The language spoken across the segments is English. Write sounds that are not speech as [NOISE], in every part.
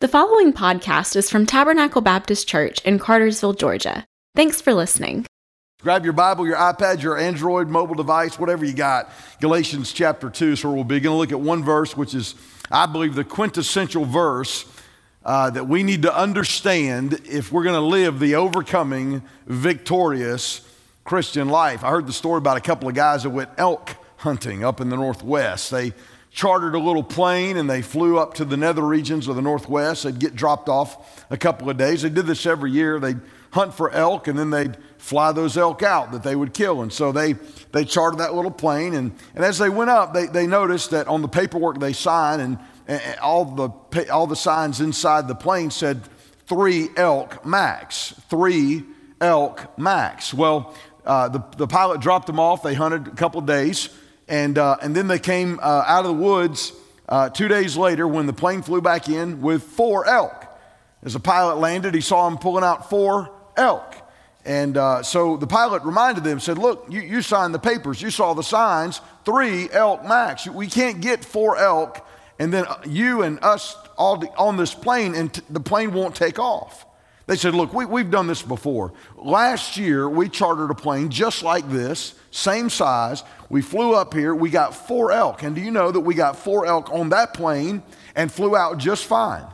The following podcast is from Tabernacle Baptist Church in Cartersville, Georgia. Thanks for listening. Grab your Bible, your iPad, your Android mobile device, whatever you got. Galatians chapter 2. So we'll begin to look at one verse, which is, I believe, the quintessential verse uh, that we need to understand if we're going to live the overcoming, victorious Christian life. I heard the story about a couple of guys that went elk hunting up in the Northwest. They chartered a little plane and they flew up to the nether regions of the Northwest. They'd get dropped off a couple of days. They did this every year. They'd hunt for elk and then they'd fly those elk out that they would kill. And so they, they chartered that little plane. And, and as they went up, they, they noticed that on the paperwork they signed and, and all, the, all the signs inside the plane said three elk max, three elk max. Well, uh, the, the pilot dropped them off. They hunted a couple days. And, uh, and then they came uh, out of the woods uh, two days later when the plane flew back in with four elk. As the pilot landed, he saw them pulling out four elk. And uh, so the pilot reminded them, said, Look, you, you signed the papers, you saw the signs, three elk max. We can't get four elk, and then uh, you and us all on this plane, and t- the plane won't take off. They said, Look, we, we've done this before. Last year, we chartered a plane just like this, same size. We flew up here, we got four elk. And do you know that we got four elk on that plane and flew out just fine?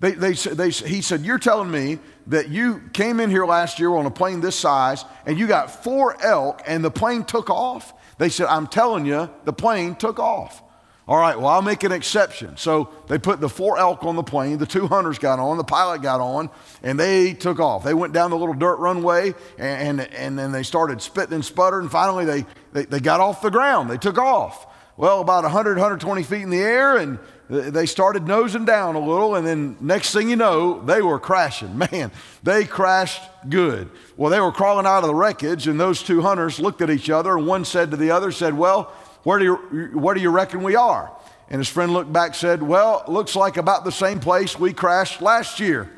They, they, they, he said, You're telling me that you came in here last year on a plane this size and you got four elk and the plane took off? They said, I'm telling you, the plane took off. All right, well, I'll make an exception. So they put the four elk on the plane, the two hunters got on, the pilot got on, and they took off. They went down the little dirt runway, and, and, and then they started spitting and sputtering. Finally, they, they, they got off the ground. They took off. Well, about 100, 120 feet in the air, and they started nosing down a little, and then next thing you know, they were crashing. [LAUGHS] Man, they crashed good. Well, they were crawling out of the wreckage, and those two hunters looked at each other, and one said to the other, said, Well, where do you, where do you reckon we are? And his friend looked back said, Well, looks like about the same place we crashed last year.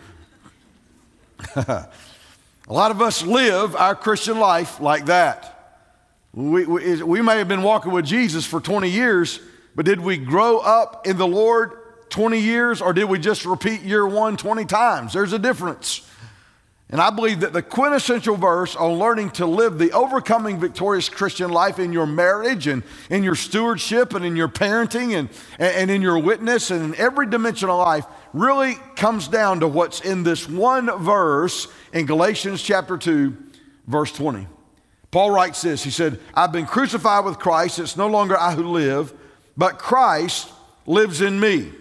[LAUGHS] a lot of us live our Christian life like that. We, we, we may have been walking with Jesus for 20 years, but did we grow up in the Lord 20 years or did we just repeat year one 20 times? There's a difference. And I believe that the quintessential verse on learning to live the overcoming victorious Christian life in your marriage and in your stewardship and in your parenting and, and in your witness and in every dimension of life really comes down to what's in this one verse in Galatians chapter 2, verse 20. Paul writes this He said, I've been crucified with Christ. It's no longer I who live, but Christ lives in me.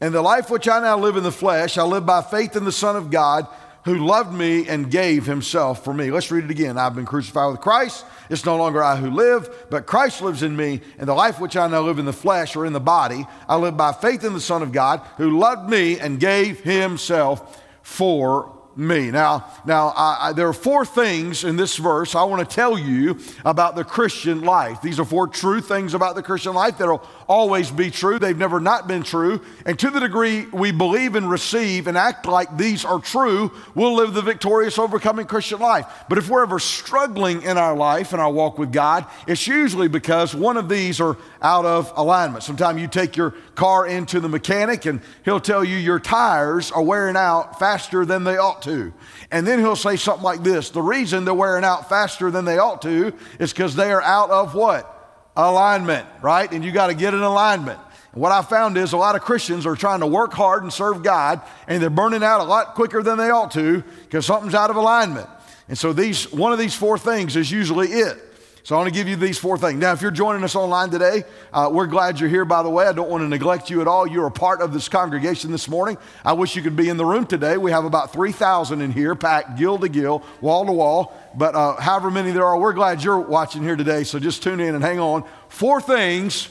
And the life which I now live in the flesh, I live by faith in the Son of God who loved me and gave himself for me. Let's read it again. I've been crucified with Christ. It's no longer I who live, but Christ lives in me. And the life which I now live in the flesh or in the body, I live by faith in the Son of God who loved me and gave himself for me. Now, now I, I, there are four things in this verse I want to tell you about the Christian life. These are four true things about the Christian life that'll always be true. They've never not been true. And to the degree we believe and receive and act like these are true, we'll live the victorious, overcoming Christian life. But if we're ever struggling in our life and our walk with God, it's usually because one of these are out of alignment. Sometimes you take your car into the mechanic and he'll tell you your tires are wearing out faster than they ought to. And then he'll say something like this The reason they're wearing out faster than they ought to is because they are out of what? Alignment, right? And you got to get an alignment. And what I found is a lot of Christians are trying to work hard and serve God, and they're burning out a lot quicker than they ought to because something's out of alignment. And so these one of these four things is usually it. So I want to give you these four things. Now, if you're joining us online today, uh, we're glad you're here, by the way. I don't want to neglect you at all. You're a part of this congregation this morning. I wish you could be in the room today. We have about 3,000 in here, packed gill to gill, wall to wall. But uh, however many there are, we're glad you're watching here today. So just tune in and hang on. Four things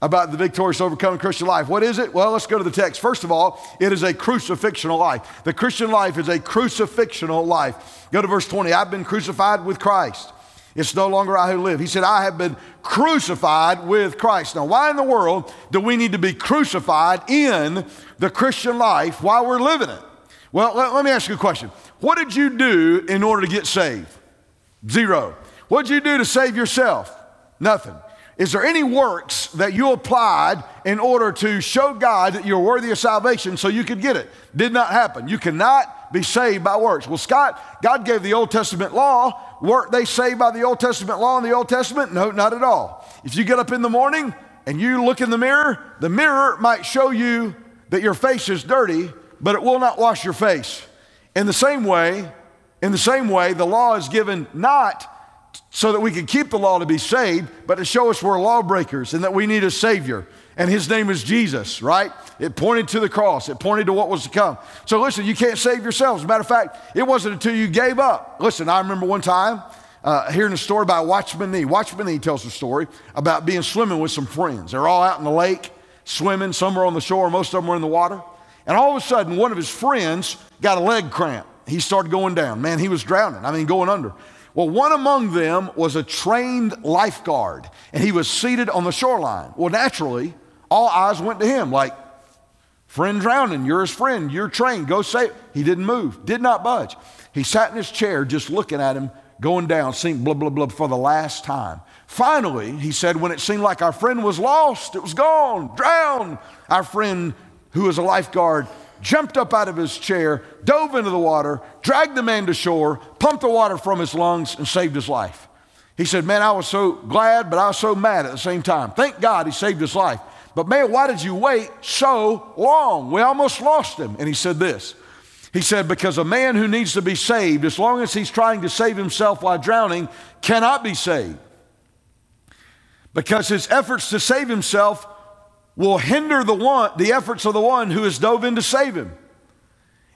about the victorious overcoming Christian life. What is it? Well, let's go to the text. First of all, it is a crucifixional life. The Christian life is a crucifixional life. Go to verse 20. I've been crucified with Christ. It's no longer I who live. He said, I have been crucified with Christ. Now, why in the world do we need to be crucified in the Christian life while we're living it? Well, let, let me ask you a question. What did you do in order to get saved? Zero. What did you do to save yourself? Nothing. is there any works that you applied in order to show God that you're worthy of salvation so you could get it? Did not happen. You cannot be saved by works. Well, Scott, God gave the Old Testament law. Weren't they saved by the Old Testament law in the Old Testament? No, not at all. If you get up in the morning and you look in the mirror, the mirror might show you that your face is dirty, but it will not wash your face. In the same way, in the same way, the law is given not so that we can keep the law to be saved, but to show us we're lawbreakers and that we need a Savior. And His name is Jesus, right? It pointed to the cross, it pointed to what was to come. So listen, you can't save yourselves. As a matter of fact, it wasn't until you gave up. Listen, I remember one time uh, hearing a story about Watchman Nee. Watchman Nee tells a story about being swimming with some friends. They're all out in the lake swimming, some are on the shore, most of them were in the water. And all of a sudden, one of his friends got a leg cramp. He started going down. Man, he was drowning, I mean, going under. Well, one among them was a trained lifeguard, and he was seated on the shoreline. Well, naturally, all eyes went to him, like, friend drowning, you're his friend, you're trained, go save. He didn't move, did not budge. He sat in his chair just looking at him going down, seeing blah, blah, blah for the last time. Finally, he said, when it seemed like our friend was lost, it was gone, drowned, our friend who was a lifeguard jumped up out of his chair, dove into the water, dragged the man to shore, pumped the water from his lungs, and saved his life. He said, Man, I was so glad, but I was so mad at the same time. Thank God he saved his life. But man, why did you wait so long? We almost lost him. And he said this He said, Because a man who needs to be saved, as long as he's trying to save himself while drowning, cannot be saved. Because his efforts to save himself will hinder the one, the efforts of the one who has dove in to save him.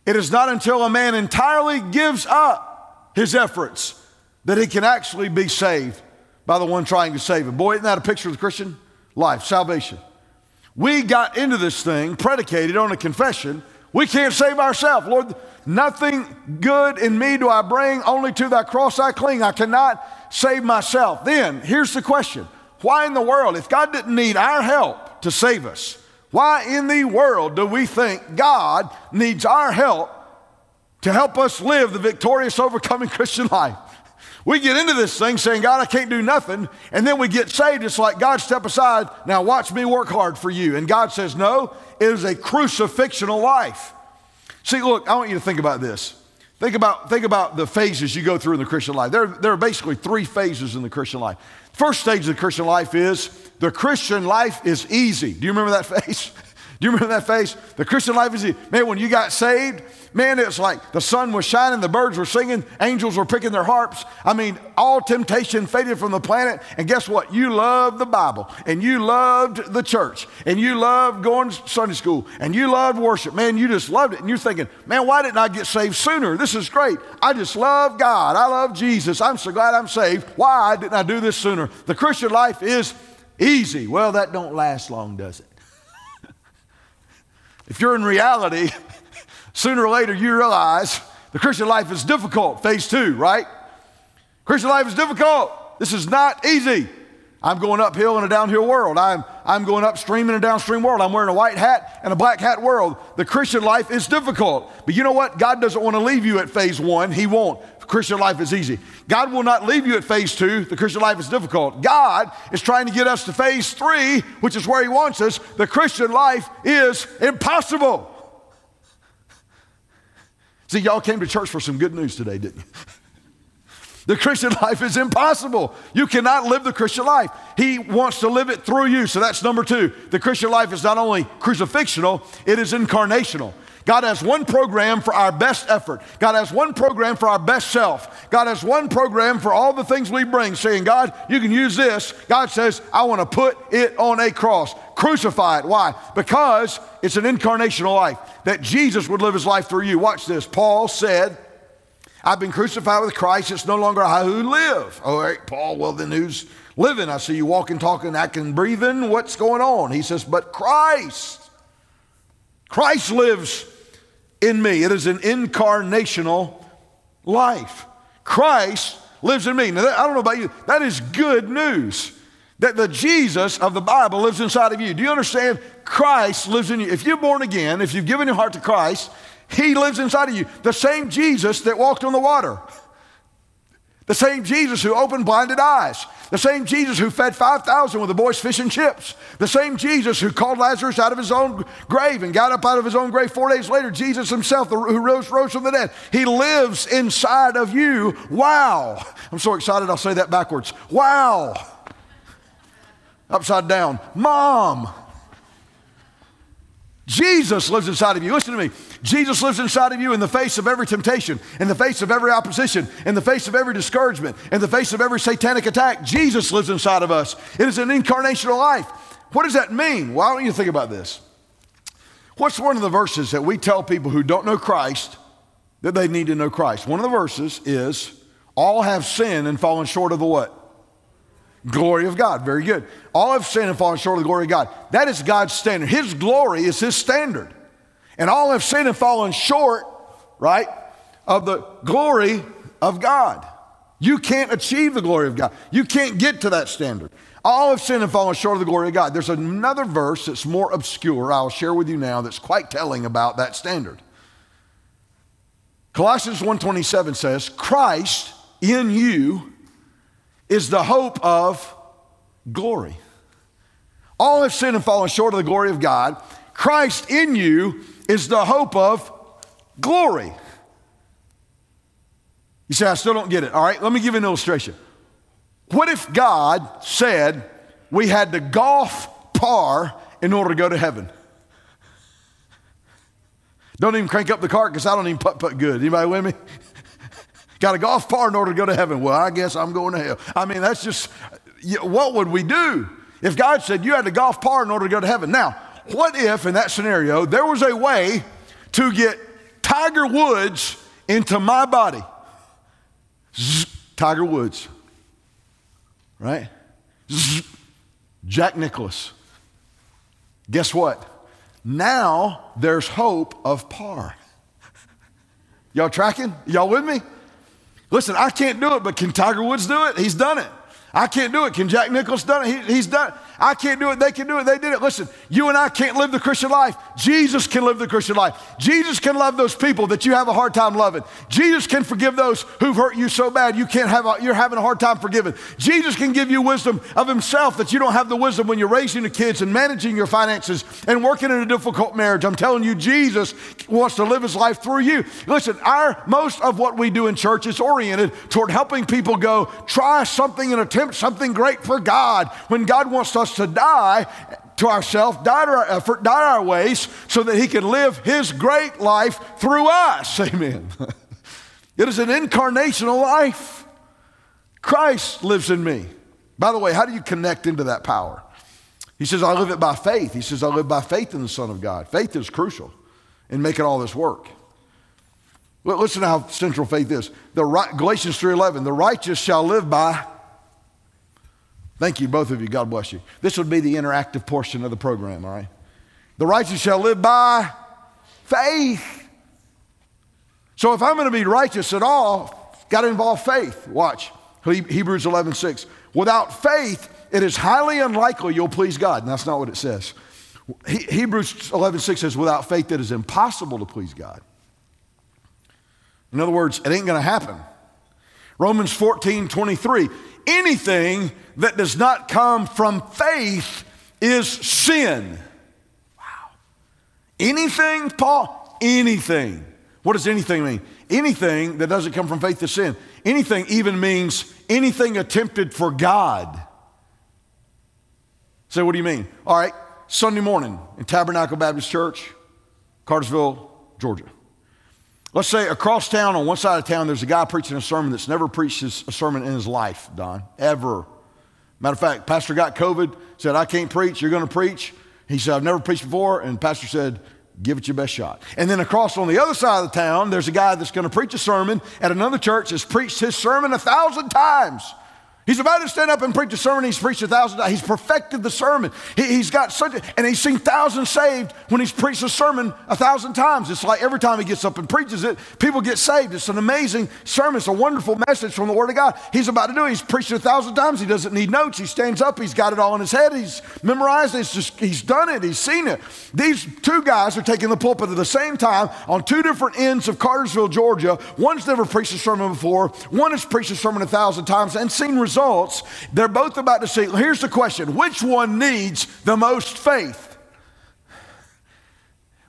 It is not until a man entirely gives up his efforts that he can actually be saved by the one trying to save him. Boy, isn't that a picture of the Christian life, salvation? We got into this thing predicated on a confession. We can't save ourselves. Lord, nothing good in me do I bring, only to thy cross I cling. I cannot save myself. Then, here's the question Why in the world, if God didn't need our help, to save us. Why in the world do we think God needs our help to help us live the victorious, overcoming Christian [LAUGHS] life? We get into this thing saying, God, I can't do nothing. And then we get saved. It's like, God, step aside. Now watch me work hard for you. And God says, No, it is a crucifixional life. See, look, I want you to think about this. Think about, think about the phases you go through in the Christian life. There, there are basically three phases in the Christian life. First stage of the Christian life is the Christian life is easy. Do you remember that [LAUGHS] phase? Do you remember that face? The Christian life is easy. Man, when you got saved, man, it's like the sun was shining, the birds were singing, angels were picking their harps. I mean, all temptation faded from the planet. And guess what? You loved the Bible, and you loved the church, and you loved going to Sunday school, and you loved worship. Man, you just loved it. And you're thinking, man, why didn't I get saved sooner? This is great. I just love God. I love Jesus. I'm so glad I'm saved. Why didn't I do this sooner? The Christian life is Easy. Well, that don't last long, does it? If you're in reality, [LAUGHS] sooner or later you realize the Christian life is difficult. Phase two, right? Christian life is difficult. This is not easy. I'm going uphill in a downhill world. I'm, I'm going upstream in a downstream world. I'm wearing a white hat and a black hat world. The Christian life is difficult. But you know what? God doesn't want to leave you at phase one. He won't. Christian life is easy. God will not leave you at phase two. The Christian life is difficult. God is trying to get us to phase three, which is where He wants us. The Christian life is impossible. See, y'all came to church for some good news today, didn't you? [LAUGHS] The Christian [LAUGHS] life is impossible. You cannot live the Christian life. He wants to live it through you. So that's number two. The Christian life is not only crucifixional, it is incarnational. God has one program for our best effort. God has one program for our best self. God has one program for all the things we bring, saying, God, you can use this. God says, I want to put it on a cross. Crucify it. Why? Because it's an incarnational life, that Jesus would live his life through you. Watch this. Paul said, I've been crucified with Christ. It's no longer I who live. Oh, All right, Paul, well, then who's living? I see you walking, talking, acting, breathing. What's going on? He says, But Christ. Christ lives in me. It is an incarnational life. Christ lives in me. Now, I don't know about you, that is good news. That the Jesus of the Bible lives inside of you. Do you understand? Christ lives in you. If you're born again, if you've given your heart to Christ, He lives inside of you. The same Jesus that walked on the water. The same Jesus who opened blinded eyes. The same Jesus who fed 5,000 with the boys fish and chips. The same Jesus who called Lazarus out of his own grave and got up out of his own grave four days later. Jesus himself, who rose, rose from the dead. He lives inside of you. Wow. I'm so excited I'll say that backwards. Wow. Upside down. Mom. Jesus lives inside of you. Listen to me. Jesus lives inside of you in the face of every temptation, in the face of every opposition, in the face of every discouragement, in the face of every satanic attack. Jesus lives inside of us. It is an incarnational life. What does that mean? Why don't you to think about this? What's one of the verses that we tell people who don't know Christ that they need to know Christ? One of the verses is, All have sinned and fallen short of the what? Glory of God. Very good. All have sinned and fallen short of the glory of God. That is God's standard. His glory is His standard. And all have sinned and fallen short, right, of the glory of God. You can't achieve the glory of God. You can't get to that standard. All have sinned and fallen short of the glory of God. There's another verse that's more obscure I'll share with you now that's quite telling about that standard. Colossians 1:27 says, "Christ in you is the hope of glory. All have sinned and fallen short of the glory of God. Christ in you is the hope of glory. You say, I still don't get it. All right, let me give you an illustration. What if God said we had to golf par in order to go to heaven? Don't even crank up the cart because I don't even putt putt good. Anybody with me? Got a golf par in order to go to heaven. Well, I guess I'm going to hell. I mean, that's just, what would we do if God said you had to golf par in order to go to heaven? Now, what if in that scenario there was a way to get Tiger Woods into my body? Zzz, Tiger Woods, right? Zzz, Jack Nicklaus. Guess what? Now there's hope of par. Y'all tracking? Y'all with me? Listen, I can't do it, but can Tiger Woods do it? He's done it. I can't do it. Can Jack Nicklaus done it? He, he's done it. I can't do it. They can do it. They did it. Listen, you and I can't live the Christian life. Jesus can live the Christian life. Jesus can love those people that you have a hard time loving. Jesus can forgive those who've hurt you so bad you can't have a, you're having a hard time forgiving. Jesus can give you wisdom of himself that you don't have the wisdom when you're raising the kids and managing your finances and working in a difficult marriage. I'm telling you, Jesus wants to live his life through you. Listen, our most of what we do in church is oriented toward helping people go try something and attempt something great for God when God wants us to die to ourselves, die to our effort, die to our ways, so that He can live His great life through us. [LAUGHS] Amen. it is an incarnational life. Christ lives in me. By the way, how do you connect into that power? He says, I live it by faith. He says, I live by faith in the Son of God. Faith is crucial in making all this work. Listen to how central faith is. The Galatians 3.11, the righteous shall live by Thank you, both of you. God bless you. This would be the interactive portion of the program, all right? The righteous shall live by faith. So if I'm going to be righteous at all, got to involve faith. Watch. Hebrews 11, 6. Without faith, it is highly unlikely you'll please God. And that's not what it says. Hebrews 11, 6 says, without faith, it is impossible to please God. In other words, it ain't going to happen. Romans 14, 23. Anything that does not come from faith is sin. Wow. Anything, Paul? Anything. What does anything mean? Anything that doesn't come from faith is sin. Anything even means anything attempted for God. So, what do you mean? All right, Sunday morning in Tabernacle Baptist Church, Cartersville, Georgia. Let's say across town, on one side of town, there's a guy preaching a sermon that's never preached a sermon in his life, Don, ever. Matter of fact, pastor got COVID, said, I can't preach, you're going to preach. He said, I've never preached before. And pastor said, give it your best shot. And then across on the other side of the town, there's a guy that's going to preach a sermon at another church that's preached his sermon a thousand times. He's about to stand up and preach a sermon. He's preached a thousand times. He's perfected the sermon. He, has got such, and he's seen thousands saved when he's preached a sermon a thousand times. It's like every time he gets up and preaches it, people get saved. It's an amazing sermon. It's a wonderful message from the Word of God. He's about to do it. He's preached it a thousand times. He doesn't need notes. He stands up. He's got it all in his head. He's memorized it. It's just, he's done it. He's seen it. These two guys are taking the pulpit at the same time on two different ends of Cartersville, Georgia. One's never preached a sermon before. One has preached a sermon a thousand times and seen results results. They're both about to see. Here's the question which one needs the most faith?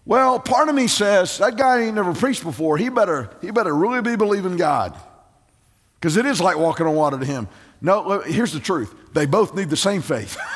Well, part of me says that guy ain't never preached before. He better, he better really be believing God. Because it is like walking on water to him. No, here's the truth they both need the same faith. [LAUGHS]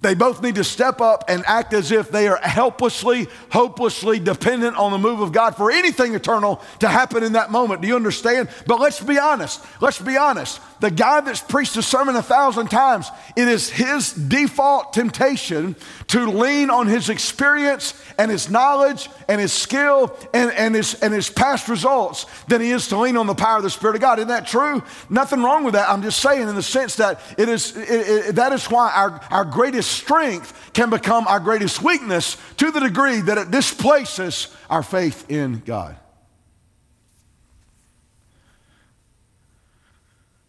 They both need to step up and act as if they are helplessly, hopelessly dependent on the move of God for anything eternal to happen in that moment. Do you understand? But let's be honest. Let's be honest. The guy that's preached a sermon a thousand times, it is his default temptation to lean on his experience and his knowledge and his skill and, and, his, and his past results than he is to lean on the power of the Spirit of God. Isn't that true? Nothing wrong with that. I'm just saying in the sense that it is, it, it, that is why our, our greatest strength can become our greatest weakness to the degree that it displaces our faith in God.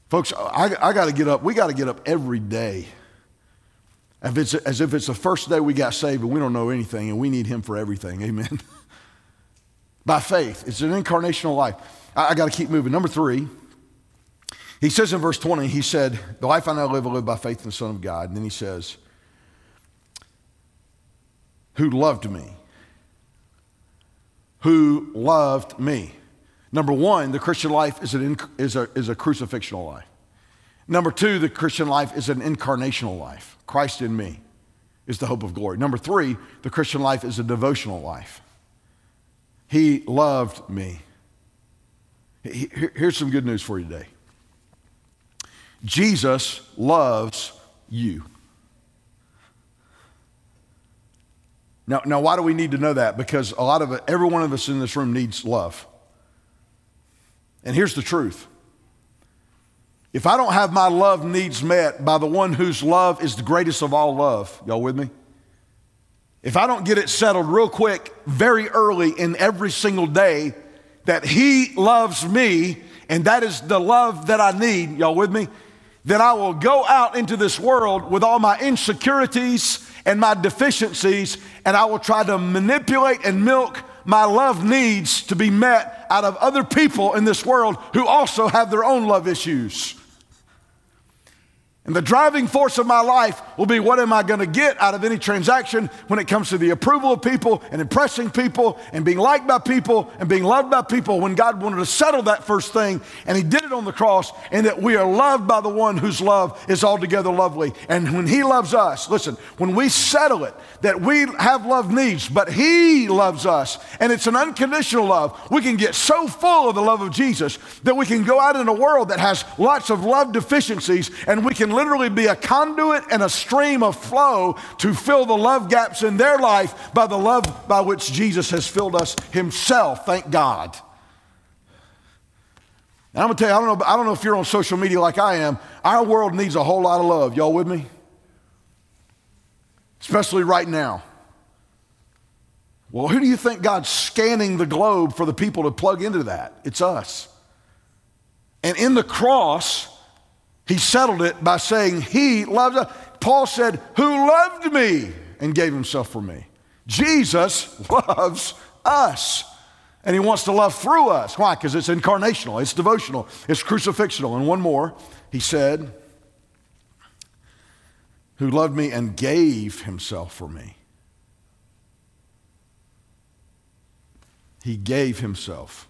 Folks, I, I got to get up. We got to get up every day as if, it's, as if it's the first day we got saved and we don't know anything and we need Him for everything. Amen. [LAUGHS] by faith. It's an incarnational life. I, I got to keep moving. Number three, he says in verse 20, he said, The life I now live, I live by faith in the Son of God. And then he says, Who loved me. Who loved me. Number one, the Christian life is, an, is, a, is a crucifixional life. Number two, the Christian life is an incarnational life. Christ in me is the hope of glory. Number three, the Christian life is a devotional life. He loved me. Here's some good news for you today Jesus loves you. Now, now, why do we need to know that? Because a lot of every one of us in this room needs love. And here's the truth if I don't have my love needs met by the one whose love is the greatest of all love, y'all with me? If I don't get it settled real quick, very early in every single day, that He loves me and that is the love that I need, y'all with me? Then I will go out into this world with all my insecurities and my deficiencies, and I will try to manipulate and milk my love needs to be met out of other people in this world who also have their own love issues. And the driving force of my life will be what am I going to get out of any transaction when it comes to the approval of people and impressing people and being liked by people and being loved by people when God wanted to settle that first thing and He did it on the cross and that we are loved by the one whose love is altogether lovely. And when He loves us, listen, when we settle it that we have love needs, but He loves us and it's an unconditional love, we can get so full of the love of Jesus that we can go out in a world that has lots of love deficiencies and we can literally be a conduit and a stream of flow to fill the love gaps in their life by the love by which Jesus has filled us himself. Thank God. And I'm gonna tell you, I don't know, I don't know if you're on social media like I am. Our world needs a whole lot of love. Y'all with me? Especially right now. Well, who do you think God's scanning the globe for the people to plug into that? It's us. And in the cross, he settled it by saying, He loves us. Paul said, Who loved me and gave himself for me. Jesus [LAUGHS] loves us. And he wants to love through us. Why? Because it's incarnational, it's devotional, it's crucifixional. And one more, he said, Who loved me and gave himself for me. He gave himself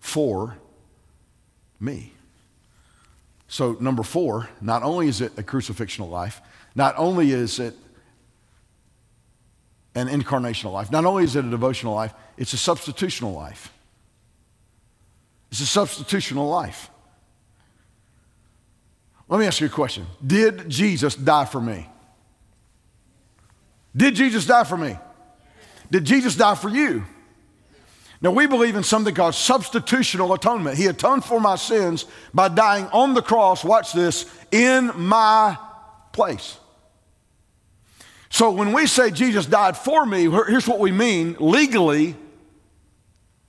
for me. So, number four, not only is it a crucifixional life, not only is it an incarnational life, not only is it a devotional life, it's a substitutional life. It's a substitutional life. Let me ask you a question Did Jesus die for me? Did Jesus die for me? Did Jesus die for you? Now, we believe in something called substitutional atonement. He atoned for my sins by dying on the cross, watch this, in my place. So when we say Jesus died for me, here's what we mean legally,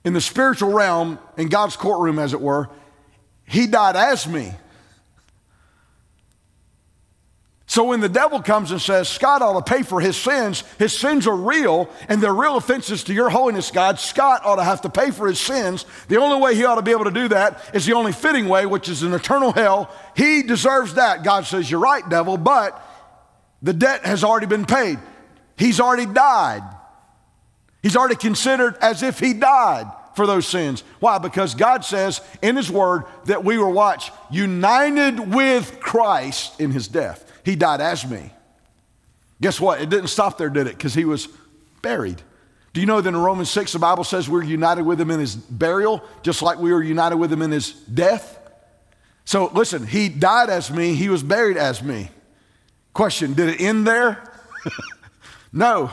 in the spiritual realm, in God's courtroom, as it were, He died as me. So when the devil comes and says, Scott ought to pay for his sins, his sins are real and they're real offenses to your holiness, God. Scott ought to have to pay for his sins. The only way he ought to be able to do that is the only fitting way, which is an eternal hell. He deserves that. God says, You're right, devil, but the debt has already been paid. He's already died. He's already considered as if he died for those sins. Why? Because God says in His Word that we were, watch, united with Christ in His death. He died as me. Guess what? It didn't stop there, did it? Because He was buried. Do you know that in Romans 6, the Bible says we're united with Him in His burial, just like we were united with Him in His death? So listen, He died as me, He was buried as me. Question Did it end there? [LAUGHS] no.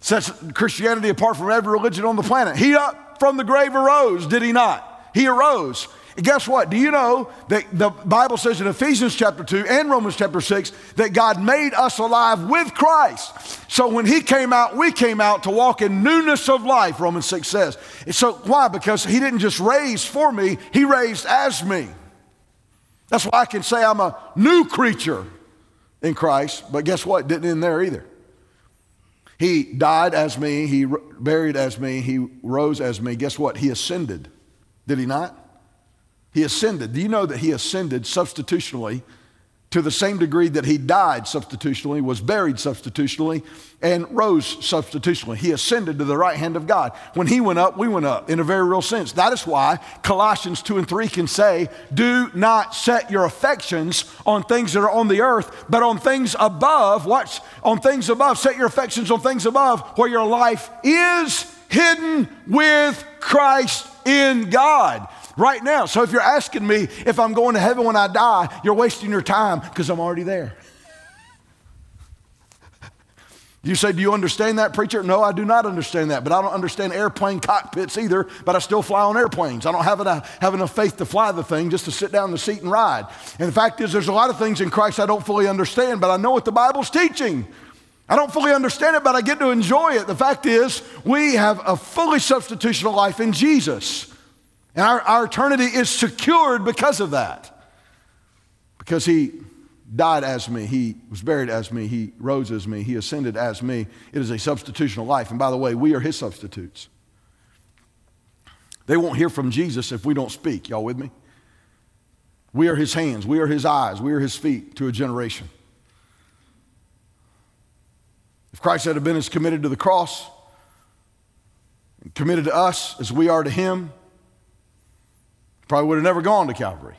Sets Christianity apart from every religion on the planet. He up from the grave arose, did he not? He arose. And guess what? Do you know that the Bible says in Ephesians chapter 2 and Romans chapter 6 that God made us alive with Christ? So when he came out, we came out to walk in newness of life, Romans 6 says. And so why? Because he didn't just raise for me, he raised as me. That's why I can say I'm a new creature in Christ, but guess what? Didn't end there either. He died as me, he buried as me, he rose as me. Guess what? He ascended. Did he not? He ascended. Do you know that he ascended substitutionally to the same degree that he died substitutionally, was buried substitutionally, and rose substitutionally. He ascended to the right hand of God. When he went up, we went up in a very real sense. That is why Colossians 2 and 3 can say, Do not set your affections on things that are on the earth, but on things above. Watch, on things above. Set your affections on things above where your life is hidden with Christ in God right now. So if you're asking me if I'm going to heaven when I die, you're wasting your time because I'm already there. You say, Do you understand that, preacher? No, I do not understand that. But I don't understand airplane cockpits either, but I still fly on airplanes. I don't have enough, have enough faith to fly the thing just to sit down in the seat and ride. And the fact is, there's a lot of things in Christ I don't fully understand, but I know what the Bible's teaching. I don't fully understand it, but I get to enjoy it. The fact is, we have a fully substitutional life in Jesus. And our, our eternity is secured because of that. Because he died as me, he was buried as me, he rose as me, he ascended as me. It is a substitutional life. And by the way, we are his substitutes. They won't hear from Jesus if we don't speak. Y'all with me? We are his hands, we are his eyes, we are his feet to a generation. If Christ had been as committed to the cross, committed to us as we are to him, Probably would have never gone to Calvary.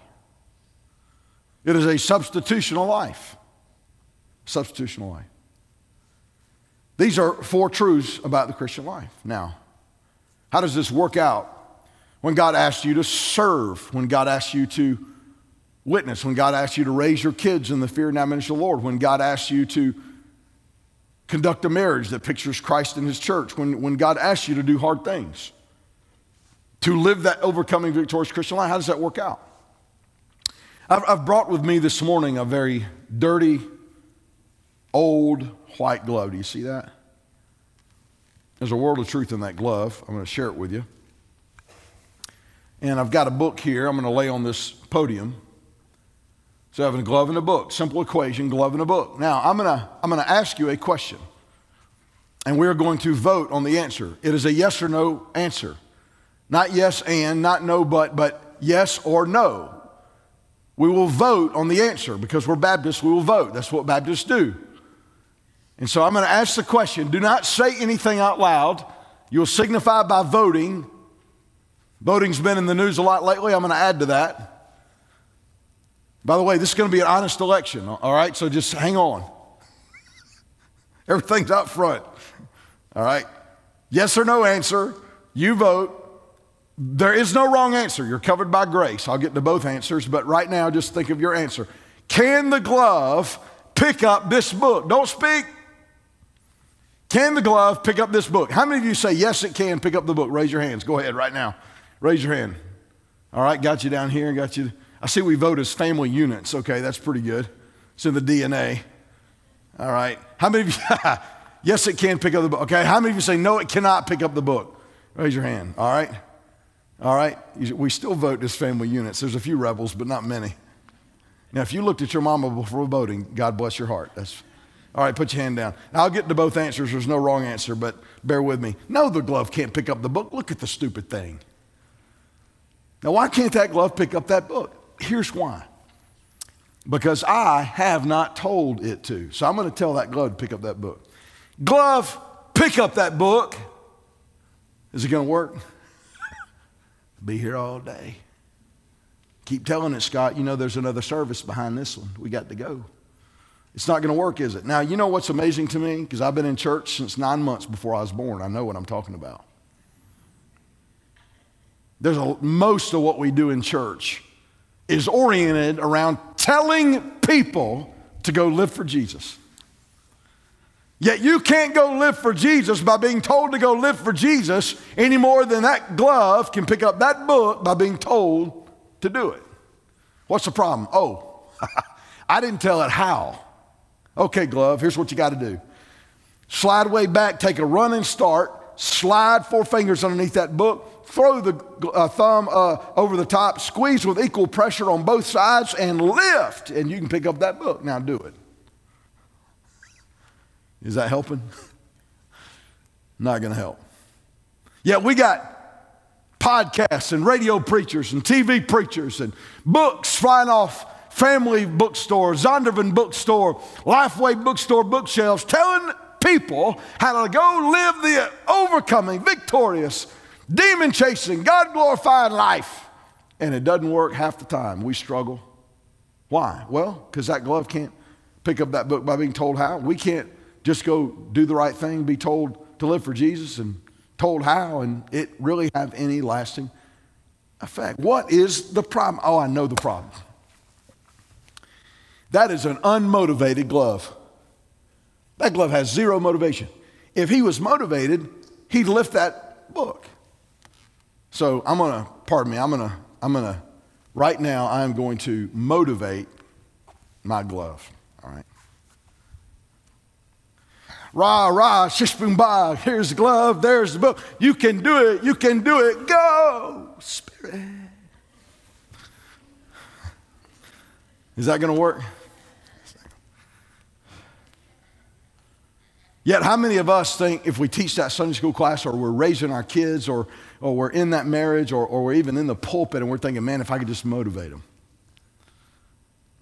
It is a substitutional life. Substitutional life. These are four truths about the Christian life. Now, how does this work out when God asks you to serve, when God asks you to witness, when God asks you to raise your kids in the fear and admonition of the Lord, when God asks you to conduct a marriage that pictures Christ and his church, when, when God asks you to do hard things? To live that overcoming victorious Christian life. How does that work out? I've, I've brought with me this morning a very dirty, old white glove. Do you see that? There's a world of truth in that glove. I'm going to share it with you. And I've got a book here I'm going to lay on this podium. So I have a glove and a book. Simple equation, glove and a book. Now, I'm going to, I'm going to ask you a question. And we're going to vote on the answer. It is a yes or no answer. Not yes and, not no but, but yes or no. We will vote on the answer because we're Baptists, we will vote. That's what Baptists do. And so I'm going to ask the question do not say anything out loud. You'll signify by voting. Voting's been in the news a lot lately. I'm going to add to that. By the way, this is going to be an honest election, all right? So just hang on. [LAUGHS] Everything's up front, all right? Yes or no answer. You vote. There is no wrong answer. You're covered by grace. I'll get to both answers, but right now, just think of your answer. Can the glove pick up this book? Don't speak. Can the glove pick up this book? How many of you say, yes, it can pick up the book? Raise your hands. Go ahead right now. Raise your hand. All right, got you down here. Got you. I see we vote as family units. Okay, that's pretty good. It's in the DNA. All right. How many of you, [LAUGHS] yes, it can pick up the book? Okay, how many of you say, no, it cannot pick up the book? Raise your hand. All right. All right? We still vote as family units. There's a few rebels, but not many. Now, if you looked at your mama before voting, God bless your heart. That's all right, put your hand down. I'll get to both answers. There's no wrong answer, but bear with me. No, the glove can't pick up the book. Look at the stupid thing. Now, why can't that glove pick up that book? Here's why. Because I have not told it to. So I'm going to tell that glove to pick up that book. Glove, pick up that book. Is it going to work? Be here all day. Keep telling it, Scott. You know there's another service behind this one. We got to go. It's not going to work, is it? Now, you know what's amazing to me? Because I've been in church since nine months before I was born. I know what I'm talking about. There's a, most of what we do in church is oriented around telling people to go live for Jesus. Yet you can't go live for Jesus by being told to go live for Jesus any more than that glove can pick up that book by being told to do it. What's the problem? Oh, [LAUGHS] I didn't tell it how. Okay, glove, here's what you got to do slide way back, take a running start, slide four fingers underneath that book, throw the uh, thumb uh, over the top, squeeze with equal pressure on both sides, and lift, and you can pick up that book. Now do it. Is that helping? [LAUGHS] Not going to help. Yet we got podcasts and radio preachers and TV preachers and books flying off family bookstore, Zondervan bookstore, Lifeway bookstore bookshelves, telling people how to go live the overcoming, victorious, demon chasing, God glorifying life. And it doesn't work half the time. We struggle. Why? Well, because that glove can't pick up that book by being told how. We can't just go do the right thing, be told to live for Jesus and told how, and it really have any lasting effect. What is the problem? Oh, I know the problem. That is an unmotivated glove. That glove has zero motivation. If he was motivated, he'd lift that book. So I'm gonna, pardon me, I'm gonna, I'm gonna, right now, I'm going to motivate my glove. All right. Rah, rah, shish boom bah. Here's the glove, there's the book. You can do it, you can do it. Go, Spirit. Is that gonna work? Yet, how many of us think if we teach that Sunday school class or we're raising our kids or, or we're in that marriage or, or we're even in the pulpit and we're thinking, man, if I could just motivate them?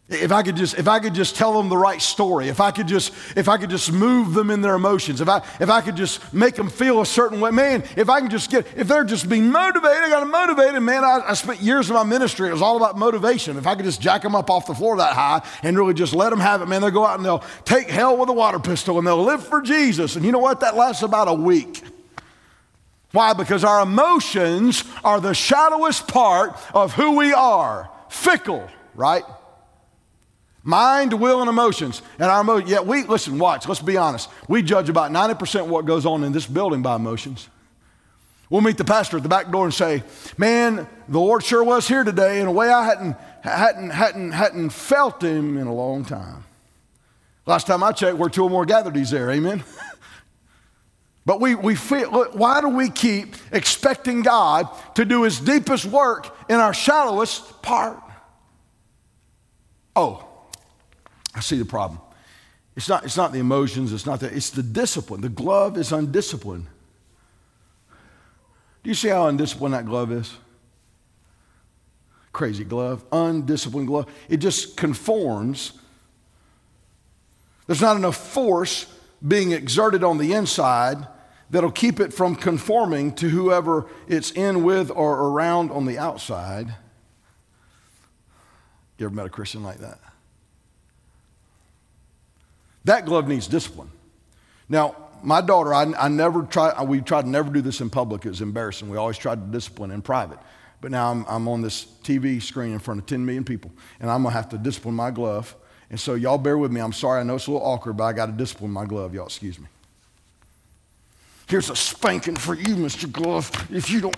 If I could just, if I could just tell them the right story, if I could just, if I could just move them in their emotions, if I, if I could just make them feel a certain way, man, if I can just get, if they're just being motivated, I got to motivate them, man. I, I spent years of my ministry, it was all about motivation. If I could just jack them up off the floor that high and really just let them have it, man, they'll go out and they'll take hell with a water pistol and they'll live for Jesus. And you know what? That lasts about a week. Why? Because our emotions are the shallowest part of who we are. Fickle, right? Mind, will, and emotions. And our emotions, yeah, we, listen, watch, let's be honest. We judge about 90% of what goes on in this building by emotions. We'll meet the pastor at the back door and say, Man, the Lord sure was here today in a way I hadn't, hadn't, hadn't, hadn't felt him in a long time. Last time I checked, we're two or more gathered, he's there. Amen. [LAUGHS] but we, we feel, why do we keep expecting God to do his deepest work in our shallowest part? Oh, I see the problem. It's not, it's not the emotions, it's not the, it's the discipline. The glove is undisciplined. Do you see how undisciplined that glove is? Crazy glove, undisciplined glove. It just conforms. There's not enough force being exerted on the inside that'll keep it from conforming to whoever it's in with or around on the outside. You ever met a Christian like that? That glove needs discipline. Now, my daughter, I, I never tried, we tried to never do this in public. It was embarrassing. We always tried to discipline in private. But now I'm, I'm on this TV screen in front of 10 million people, and I'm going to have to discipline my glove. And so, y'all bear with me. I'm sorry. I know it's a little awkward, but I got to discipline my glove. Y'all, excuse me. Here's a spanking for you, Mr. Glove. If you don't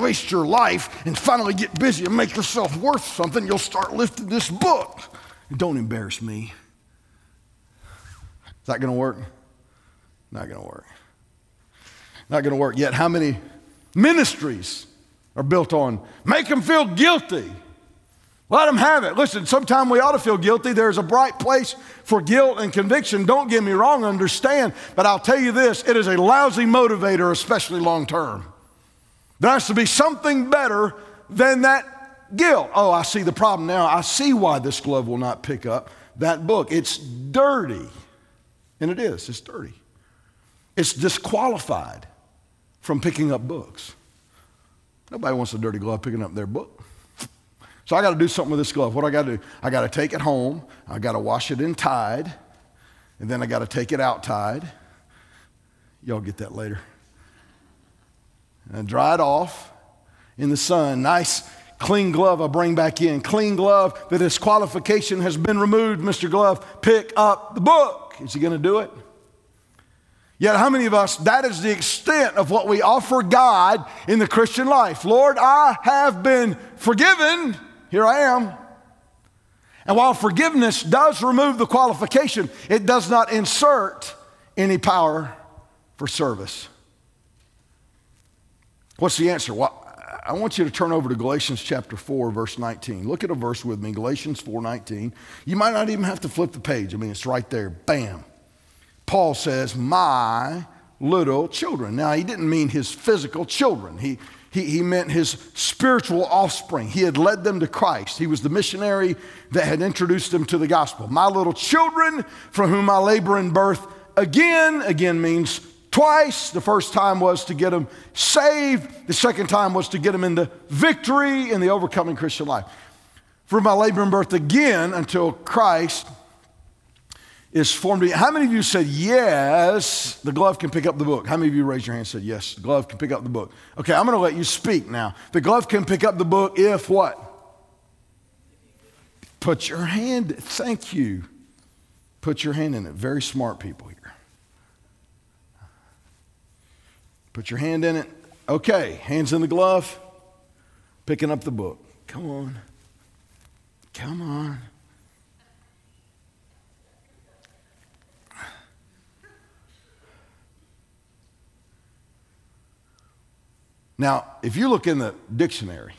waste your life and finally get busy and make yourself worth something, you'll start lifting this book. Don't embarrass me that going to work? Not going to work. Not going to work. Yet, how many ministries are built on make them feel guilty? Let them have it. Listen, sometime we ought to feel guilty. There's a bright place for guilt and conviction. Don't get me wrong, understand. But I'll tell you this it is a lousy motivator, especially long term. There has to be something better than that guilt. Oh, I see the problem now. I see why this glove will not pick up that book. It's dirty. And it is, it's dirty. It's disqualified from picking up books. Nobody wants a dirty glove picking up their book. So I got to do something with this glove. What I got to do? I got to take it home. I got to wash it in Tide. And then I got to take it out Tide. Y'all get that later. And dry it off in the sun. Nice clean glove I bring back in. Clean glove. that The disqualification has been removed, Mr. Glove. Pick up the book. Is he going to do it? Yet, how many of us, that is the extent of what we offer God in the Christian life? Lord, I have been forgiven. Here I am. And while forgiveness does remove the qualification, it does not insert any power for service. What's the answer? Well, I want you to turn over to Galatians chapter 4, verse 19. Look at a verse with me, Galatians 4 19. You might not even have to flip the page. I mean, it's right there. Bam. Paul says, My little children. Now, he didn't mean his physical children, he, he, he meant his spiritual offspring. He had led them to Christ. He was the missionary that had introduced them to the gospel. My little children, from whom I labor in birth again, again means twice. The first time was to get them saved, the second time was to get them into victory in the overcoming Christian life. For my labor and birth again until Christ is formed. How many of you said yes, the glove can pick up the book? How many of you raised your hand and said yes, the glove can pick up the book? Okay, I'm going to let you speak now. The glove can pick up the book if what? Put your hand, thank you. Put your hand in it. Very smart people here. Put your hand in it. Okay, hands in the glove, picking up the book. Come on. Come on. Now, if you look in the dictionary,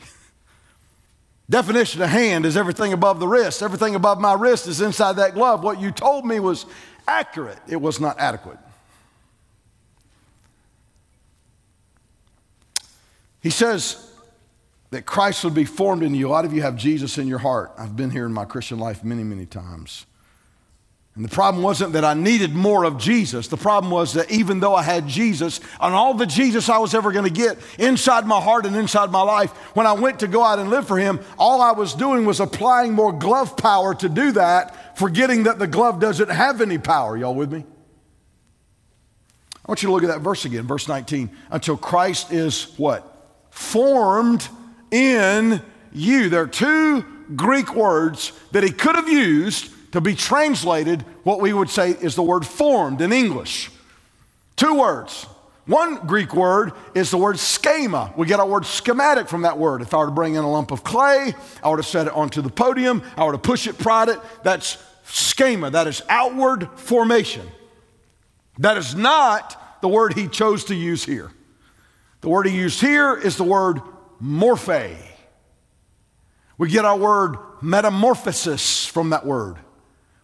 definition of hand is everything above the wrist. Everything above my wrist is inside that glove. What you told me was accurate, it was not adequate. He says that Christ would be formed in you. A lot of you have Jesus in your heart. I've been here in my Christian life many, many times. And the problem wasn't that I needed more of Jesus. The problem was that even though I had Jesus and all the Jesus I was ever going to get inside my heart and inside my life, when I went to go out and live for Him, all I was doing was applying more glove power to do that, forgetting that the glove doesn't have any power. Y'all with me? I want you to look at that verse again, verse 19. Until Christ is what? Formed in you. There are two Greek words that he could have used to be translated what we would say is the word formed in English. Two words. One Greek word is the word schema. We get our word schematic from that word. If I were to bring in a lump of clay, I would have set it onto the podium, I were to push it, prod it. That's schema. That is outward formation. That is not the word he chose to use here. The word he used here is the word morphe. We get our word metamorphosis from that word.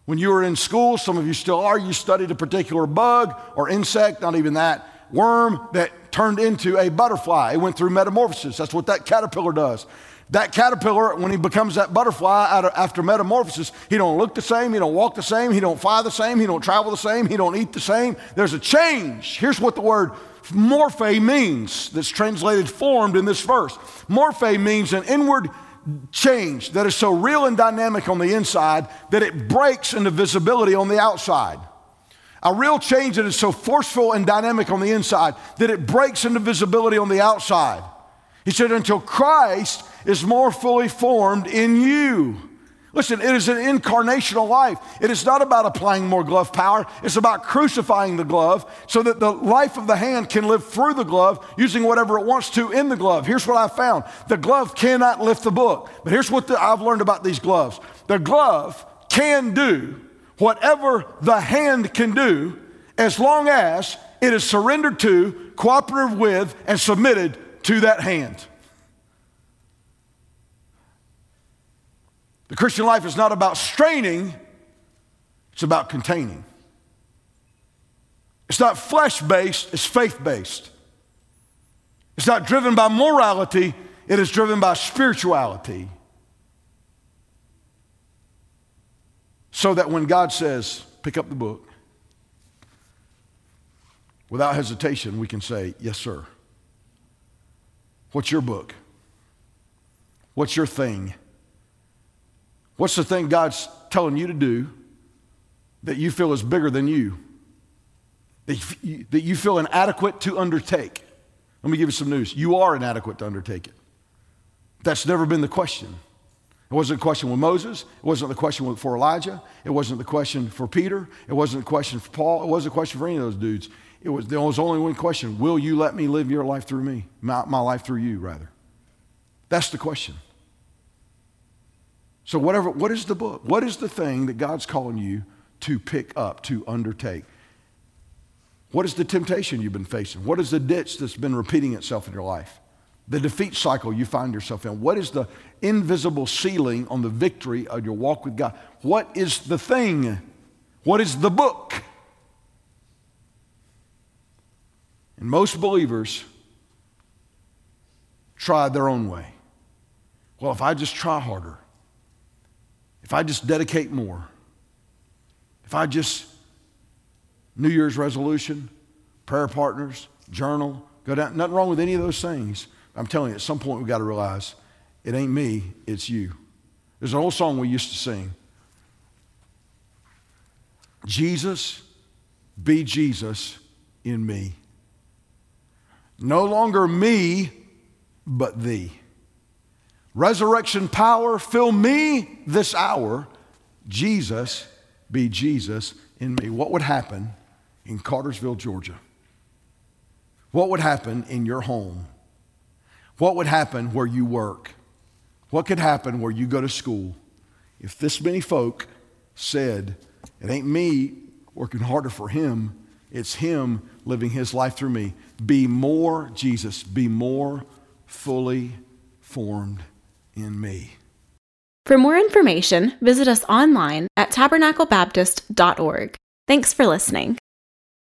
When you were in school, some of you still are, you studied a particular bug or insect, not even that, worm that turned into a butterfly. It went through metamorphosis. That's what that caterpillar does. That caterpillar, when he becomes that butterfly after metamorphosis, he don't look the same, he don't walk the same, he don't fly the same, he don't travel the same, he don't eat the same. There's a change. Here's what the word morphe means, that's translated formed in this verse. Morphe means an inward change that is so real and dynamic on the inside that it breaks into visibility on the outside. A real change that is so forceful and dynamic on the inside that it breaks into visibility on the outside. He said, until Christ is more fully formed in you. Listen, it is an incarnational life. It is not about applying more glove power. It's about crucifying the glove so that the life of the hand can live through the glove using whatever it wants to in the glove. Here's what I found the glove cannot lift the book. But here's what the, I've learned about these gloves the glove can do whatever the hand can do as long as it is surrendered to, cooperative with, and submitted to that hand. The Christian life is not about straining, it's about containing. It's not flesh based, it's faith based. It's not driven by morality, it is driven by spirituality. So that when God says, pick up the book, without hesitation, we can say, Yes, sir. What's your book? What's your thing? What's the thing God's telling you to do that you feel is bigger than you? That you feel inadequate to undertake? Let me give you some news. You are inadequate to undertake it. That's never been the question. It wasn't the question with Moses. It wasn't the question for Elijah. It wasn't the question for Peter. It wasn't the question for Paul. It wasn't a question for any of those dudes. It was, there was only one question Will you let me live your life through me? My, my life through you, rather. That's the question. So, whatever, what is the book? What is the thing that God's calling you to pick up, to undertake? What is the temptation you've been facing? What is the ditch that's been repeating itself in your life? The defeat cycle you find yourself in? What is the invisible ceiling on the victory of your walk with God? What is the thing? What is the book? And most believers try their own way. Well, if I just try harder, if I just dedicate more, if I just New Year's resolution, prayer partners, journal, go down, nothing wrong with any of those things. I'm telling you, at some point we've got to realize it ain't me, it's you. There's an old song we used to sing Jesus, be Jesus in me. No longer me, but thee. Resurrection power, fill me this hour. Jesus, be Jesus in me. What would happen in Cartersville, Georgia? What would happen in your home? What would happen where you work? What could happen where you go to school if this many folk said, It ain't me working harder for him, it's him living his life through me? Be more, Jesus, be more fully formed in me. For more information, visit us online at tabernaclebaptist.org. Thanks for listening.